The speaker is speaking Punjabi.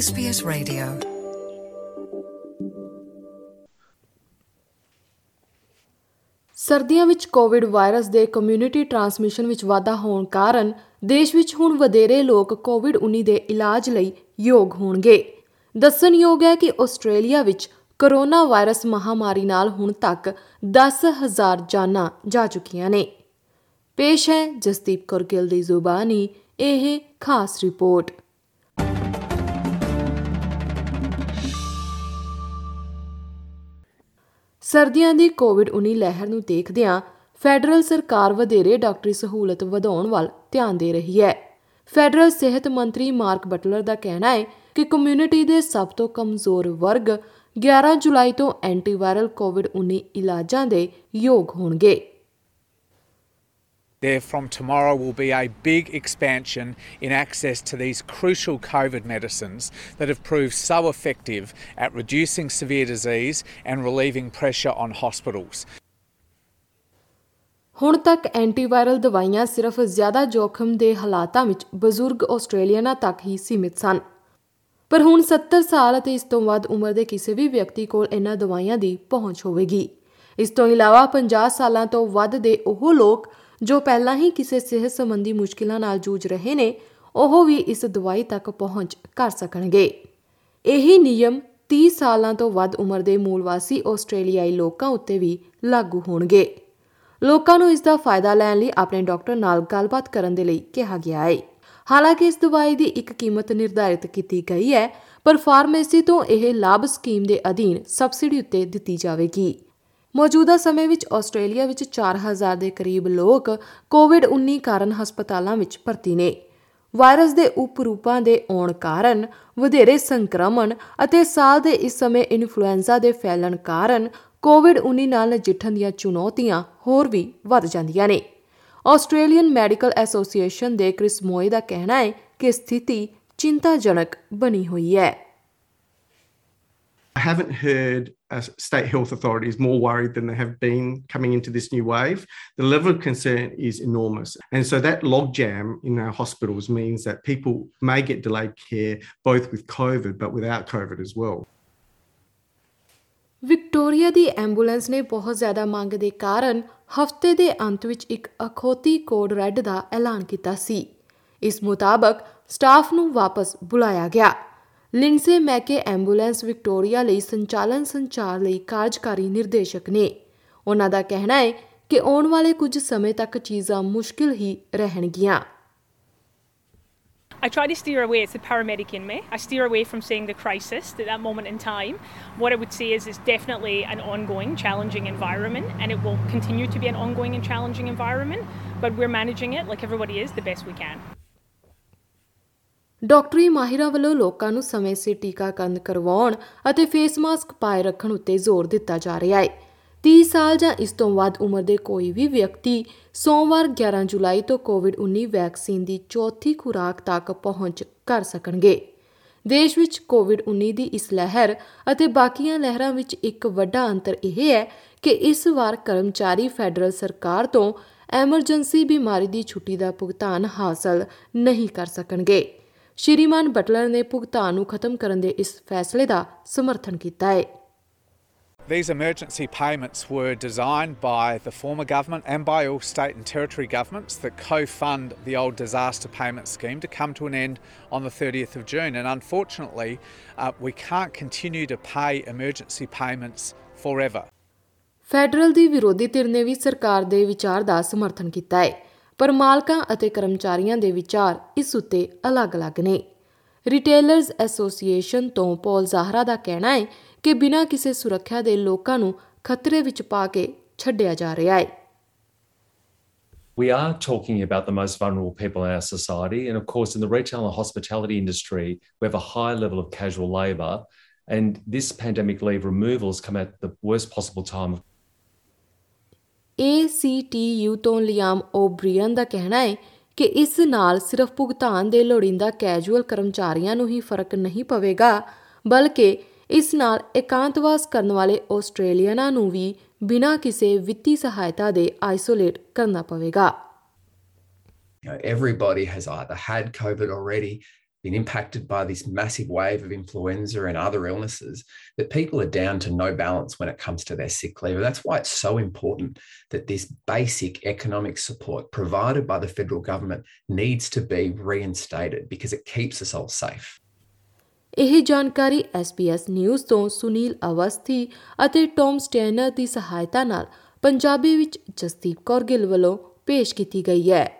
SBS Radio. ਸਰਦੀਆਂ ਵਿੱਚ ਕੋਵਿਡ ਵਾਇਰਸ ਦੇ ਕਮਿਊਨਿਟੀ ਟਰਾਂਸਮਿਸ਼ਨ ਵਿੱਚ ਵਾਧਾ ਹੋਣ ਕਾਰਨ ਦੇਸ਼ ਵਿੱਚ ਹੁਣ ਵਧੇਰੇ ਲੋਕ ਕੋਵਿਡ-19 ਦੇ ਇਲਾਜ ਲਈ ਯੋਗ ਹੋਣਗੇ। ਦੱਸਣਯੋਗ ਹੈ ਕਿ ਆਸਟ੍ਰੇਲੀਆ ਵਿੱਚ ਕਰੋਨਾ ਵਾਇਰਸ ਮਹਾਮਾਰੀ ਨਾਲ ਹੁਣ ਤੱਕ 10000 ਜਾਨਾਂ ਜਾ ਚੁੱਕੀਆਂ ਨੇ। ਪੇਸ਼ ਹੈ ਜਸਦੀਪ ਕੌਰ ਗਿੱਲ ਦੀ ਜ਼ੁਬਾਨੀ, ਇਹ ਖਾਸ ਰਿਪੋਰਟ। ਸਰਦੀਆਂ ਦੀ ਕੋਵਿਡ-19 ਲਹਿਰ ਨੂੰ ਦੇਖਦਿਆਂ ਫੈਡਰਲ ਸਰਕਾਰ ਵਧੇਰੇ ਡਾਕਟਰੀ ਸਹੂਲਤ ਵਧਾਉਣ ਵੱਲ ਧਿਆਨ ਦੇ ਰਹੀ ਹੈ। ਫੈਡਰਲ ਸਿਹਤ ਮੰਤਰੀ ਮਾਰਕ ਬਟਲਰ ਦਾ ਕਹਿਣਾ ਹੈ ਕਿ ਕਮਿਊਨਿਟੀ ਦੇ ਸਭ ਤੋਂ ਕਮਜ਼ੋਰ ਵਰਗ 11 ਜੁਲਾਈ ਤੋਂ ਐਂਟੀਵਾਇਰਲ ਕੋਵਿਡ-19 ਇਲਾਜਾਂ ਦੇ ਯੋਗ ਹੋਣਗੇ। There from tomorrow will be a big expansion in access to these crucial COVID medicines that have proved so effective at reducing severe disease and relieving pressure on hospitals. ਹੁਣ ਤੱਕ ਐਂਟੀਵਾਇਰਲ ਦਵਾਈਆਂ ਸਿਰਫ ਜ਼ਿਆਦਾ ਜੋਖਮ ਦੇ ਹਾਲਾਤਾਂ ਵਿੱਚ ਬਜ਼ੁਰਗ ਆਸਟ੍ਰੇਲੀਅਨਾਂ ਤੱਕ ਹੀ ਸੀਮਿਤ ਸਨ ਪਰ ਹੁਣ 70 ਸਾਲ ਅਤੇ ਇਸ ਤੋਂ ਵੱਧ ਉਮਰ ਦੇ ਕਿਸੇ ਵੀ ਵਿਅਕਤੀ ਕੋਲ ਇਹਨਾਂ ਦਵਾਈਆਂ ਦੀ ਪਹੁੰਚ ਹੋਵੇਗੀ ਇਸ ਤੋਂ ਇਲਾਵਾ 50 ਸਾਲਾਂ ਤੋਂ ਵੱਧ ਦੇ ਉਹ ਲੋਕ ਜੋ ਪਹਿਲਾਂ ਹੀ ਕਿਸੇ ਸਿਹਤ ਸੰਬੰਧੀ ਮੁਸ਼ਕਿਲਾਂ ਨਾਲ ਜੂਝ ਰਹੇ ਨੇ, ਉਹ ਵੀ ਇਸ ਦਵਾਈ ਤੱਕ ਪਹੁੰਚ ਕਰ ਸਕਣਗੇ। ਇਹੀ ਨਿਯਮ 30 ਸਾਲਾਂ ਤੋਂ ਵੱਧ ਉਮਰ ਦੇ ਮੂਲ ਵਾਸੀ ਆਸਟ੍ਰੇਲੀਆਈ ਲੋਕਾਂ ਉੱਤੇ ਵੀ ਲਾਗੂ ਹੋਣਗੇ। ਲੋਕਾਂ ਨੂੰ ਇਸ ਦਾ ਫਾਇਦਾ ਲੈਣ ਲਈ ਆਪਣੇ ਡਾਕਟਰ ਨਾਲ ਗੱਲਬਾਤ ਕਰਨ ਦੇ ਲਈ ਕਿਹਾ ਗਿਆ ਹੈ ਹਾਲਾਂਕਿ ਇਸ ਦਵਾਈ ਦੀ ਇੱਕ ਕੀਮਤ ਨਿਰਧਾਰਿਤ ਕੀਤੀ ਗਈ ਹੈ, ਪਰ ਫਾਰਮੇਸੀ ਤੋਂ ਇਹ ਲਾਭ ਸਕੀਮ ਦੇ ਅਧੀਨ ਸਬਸਿਡੀ ਉੱਤੇ ਦਿੱਤੀ ਜਾਵੇਗੀ। ਮੌਜੂਦਾ ਸਮੇਂ ਵਿੱਚ ਆਸਟ੍ਰੇਲੀਆ ਵਿੱਚ 4000 ਦੇ ਕਰੀਬ ਲੋਕ ਕੋਵਿਡ-19 ਕਾਰਨ ਹਸਪਤਾਲਾਂ ਵਿੱਚ ਭਰਤੀ ਨੇ। ਵਾਇਰਸ ਦੇ ਉਪ ਰੂਪਾਂ ਦੇ ਆਉਣ ਕਾਰਨ ਵਧੇਰੇ ਸੰਕਰਮਣ ਅਤੇ ਸਾਲ ਦੇ ਇਸ ਸਮੇਂ ਇਨਫਲੂਐਂਜ਼ਾ ਦੇ ਫੈਲਣ ਕਾਰਨ ਕੋਵਿਡ-19 ਨਾਲ ਨਜਿੱਠਣ ਦੀਆਂ ਚੁਣੌਤੀਆਂ ਹੋਰ ਵੀ ਵੱਧ ਜਾਂਦੀਆਂ ਨੇ। ਆਸਟ੍ਰੇਲੀਅਨ ਮੈਡੀਕਲ ਐਸੋਸੀਏਸ਼ਨ ਦੇ ਕ੍ਰਿਸ ਮੋਏ ਦਾ ਕਹਿਣਾ ਹੈ ਕਿ ਸਥਿਤੀ ਚਿੰਤਾਜਨਕ ਬਣੀ ਹੋਈ ਹੈ। I haven't heard uh, state health authorities more worried than they have been coming into this new wave. The level of concern is enormous. And so that logjam in our hospitals means that people may get delayed care both with COVID but without COVID as well. Victoria the ambulance ਨੇ ਬਹੁਤ ਜ਼ਿਆਦਾ ਮੰਗ ਦੇ ਕਾਰਨ ਹਫ਼ਤੇ ਦੇ ਅੰਤ ਵਿੱਚ ਇੱਕ ਅਖੌਤੀ ਕੋਡ ਰੈੱਡ ਦਾ ਐਲਾਨ ਕੀਤਾ ਸੀ ਇਸ ਮੁਤਾਬਕ ਸਟਾਫ ਨੂੰ ਵਾਪਸ ਬੁਲਾਇਆ ਗਿਆ ਲਿੰਡਸੇ ਮੈਕੇ ਐਂਬੂਲੈਂਸ ਵਿਕਟੋਰੀਆ ਲਈ ਸੰਚਾਲਨ ਸੰਚਾਰ ਲਈ ਕਾਰਜਕਾਰੀ ਨਿਰਦੇਸ਼ਕ ਨੇ ਉਹਨਾਂ ਦਾ ਕਹਿਣਾ ਹੈ ਕਿ ਆਉਣ ਵਾਲੇ ਕੁਝ ਸਮੇਂ ਤੱਕ ਚੀਜ਼ਾਂ ਮੁਸ਼ਕਿਲ ਹੀ ਰਹਿਣਗੀਆਂ I try to steer away. It's the paramedic in me. I steer away from seeing the crisis at that moment in time. What I would say is it's definitely an ongoing, challenging environment, and it will continue to be an ongoing and challenging environment. But we're managing it like everybody is the best we can. ਡਾਕਟਰੀ ਮਾਹਿਰਾਂ ਵੱਲੋਂ ਲੋਕਾਂ ਨੂੰ ਸਮੇਂ ਸਿਰ ਟੀਕਾਕਰਨ ਕਰਵਾਉਣ ਅਤੇ ਫੇਸ ਮਾਸਕ ਪਾਏ ਰੱਖਣ ਉੱਤੇ ਜ਼ੋਰ ਦਿੱਤਾ ਜਾ ਰਿਹਾ ਹੈ। 30 ਸਾਲ ਜਾਂ ਇਸ ਤੋਂ ਵੱਧ ਉਮਰ ਦੇ ਕੋਈ ਵੀ ਵਿਅਕਤੀ ਸੋਮਵਾਰ 11 ਜੁਲਾਈ ਤੋਂ ਕੋਵਿਡ-19 ਵੈਕਸੀਨ ਦੀ ਚੌਥੀ ਖੁਰਾਕ ਤੱਕ ਪਹੁੰਚ ਕਰ ਸਕਣਗੇ। ਦੇਸ਼ ਵਿੱਚ ਕੋਵਿਡ-19 ਦੀ ਇਸ ਲਹਿਰ ਅਤੇ ਬਾਕੀਆਂ ਲਹਿਰਾਂ ਵਿੱਚ ਇੱਕ ਵੱਡਾ ਅੰਤਰ ਇਹ ਹੈ ਕਿ ਇਸ ਵਾਰ ਕਰਮਚਾਰੀ ਫੈਡਰਲ ਸਰਕਾਰ ਤੋਂ ਐਮਰਜੈਂਸੀ ਬਿਮਾਰੀ ਦੀ ਛੁੱਟੀ ਦਾ ਭੁਗਤਾਨ ਹਾਸਲ ਨਹੀਂ ਕਰ ਸਕਣਗੇ। ਸ਼੍ਰੀਮਾਨ ਬਟਲਰ ਨੇ ਭੁਗਤਾਨ ਨੂੰ ਖਤਮ ਕਰਨ ਦੇ ਇਸ ਫੈਸਲੇ ਦਾ ਸਮਰਥਨ ਕੀਤਾ ਹੈ These emergency payments were designed by the former government and by all state and territory governments that co fund the old disaster payment scheme to come to an end on the 30th of June. And unfortunately, uh, we can't continue to pay emergency payments forever. Federal ਦੀ ਵਿਰੋਧੀ ਧਿਰ ਨੇ ਵੀ ਸਰਕਾਰ ਦੇ ਵਿਚਾਰ ਦਾ ਸਮਰਥਨ ਕੀਤਾ ਹੈ ਪਰ ਮਾਲਕਾਂ ਅਤੇ ਕਰਮਚਾਰੀਆਂ ਦੇ ਵਿਚਾਰ ਇਸ ਉੱਤੇ ਅਲੱਗ-ਅਲੱਗ ਨੇ ਰਿਟੇਲਰਸ ਐਸੋਸੀਏਸ਼ਨ ਤੋਂ ਪੌਲ ਜ਼ਾਹਰਾ ਦਾ ਕਹਿਣਾ ਹੈ ਕਿ ਬਿਨਾਂ ਕਿਸੇ ਸੁਰੱਖਿਆ ਦੇ ਲੋਕਾਂ ਨੂੰ ਖਤਰੇ ਵਿੱਚ ਪਾ ਕੇ ਛੱਡਿਆ ਜਾ ਰਿਹਾ ਹੈ We are talking about the most vulnerable people in our society. And of course, in the retail and hospitality industry, we have a high level of casual labour. And this pandemic leave removals come at the worst possible time. ACTU ਤੋਂ ਲਿਆਮ ਓਬਰੀਅਨ ਦਾ ਕਹਿਣਾ ਹੈ ਕਿ ਇਸ ਨਾਲ ਸਿਰਫ ਭੁਗਤਾਨ ਦੇ ਲੋੜੀਂਦਾ ਕੈਜੂਅਲ ਕਰਮਚਾਰੀਆਂ ਨੂੰ ਹੀ ਫ਼ਰਕ ਨਹੀਂ ਪਵੇਗਾ ਬਲਕਿ ਇਸ ਨਾਲ ਇਕਾਂਤਵਾਸ ਕਰਨ ਵਾਲੇ ਆਸਟ੍ਰੇਲੀਅਨਾਂ ਨੂੰ ਵੀ ਬਿਨਾਂ ਕਿਸੇ ਵਿੱਤੀ ਸਹਾਇਤਾ ਦੇ ਆਈਸੋਲੇਟ ਕਰਨਾ ਪਵੇਗਾ। You know, everybody has either had COVID already been impacted by this massive wave of influenza and other illnesses, that people are down to no balance when it comes to their sick leave. And that's why it's so important that this basic economic support provided by the federal government needs to be reinstated because it keeps us all safe. ਇਹ ਜਾਣਕਾਰੀ SBS ਨਿਊਜ਼ ਤੋਂ ਸੁਨੀਲ ਅਵਸਥੀ ਅਤੇ ਟੌਮ ਸਟੈਨਰ ਦੀ ਸਹਾਇਤਾ ਨਾਲ ਪੰਜਾਬੀ ਵਿੱਚ ਜਸਦੀਪ ਕੌਰ ਗਿੱਲ ਵੱਲੋਂ ਪੇਸ਼ ਕੀਤੀ ਗਈ ਹੈ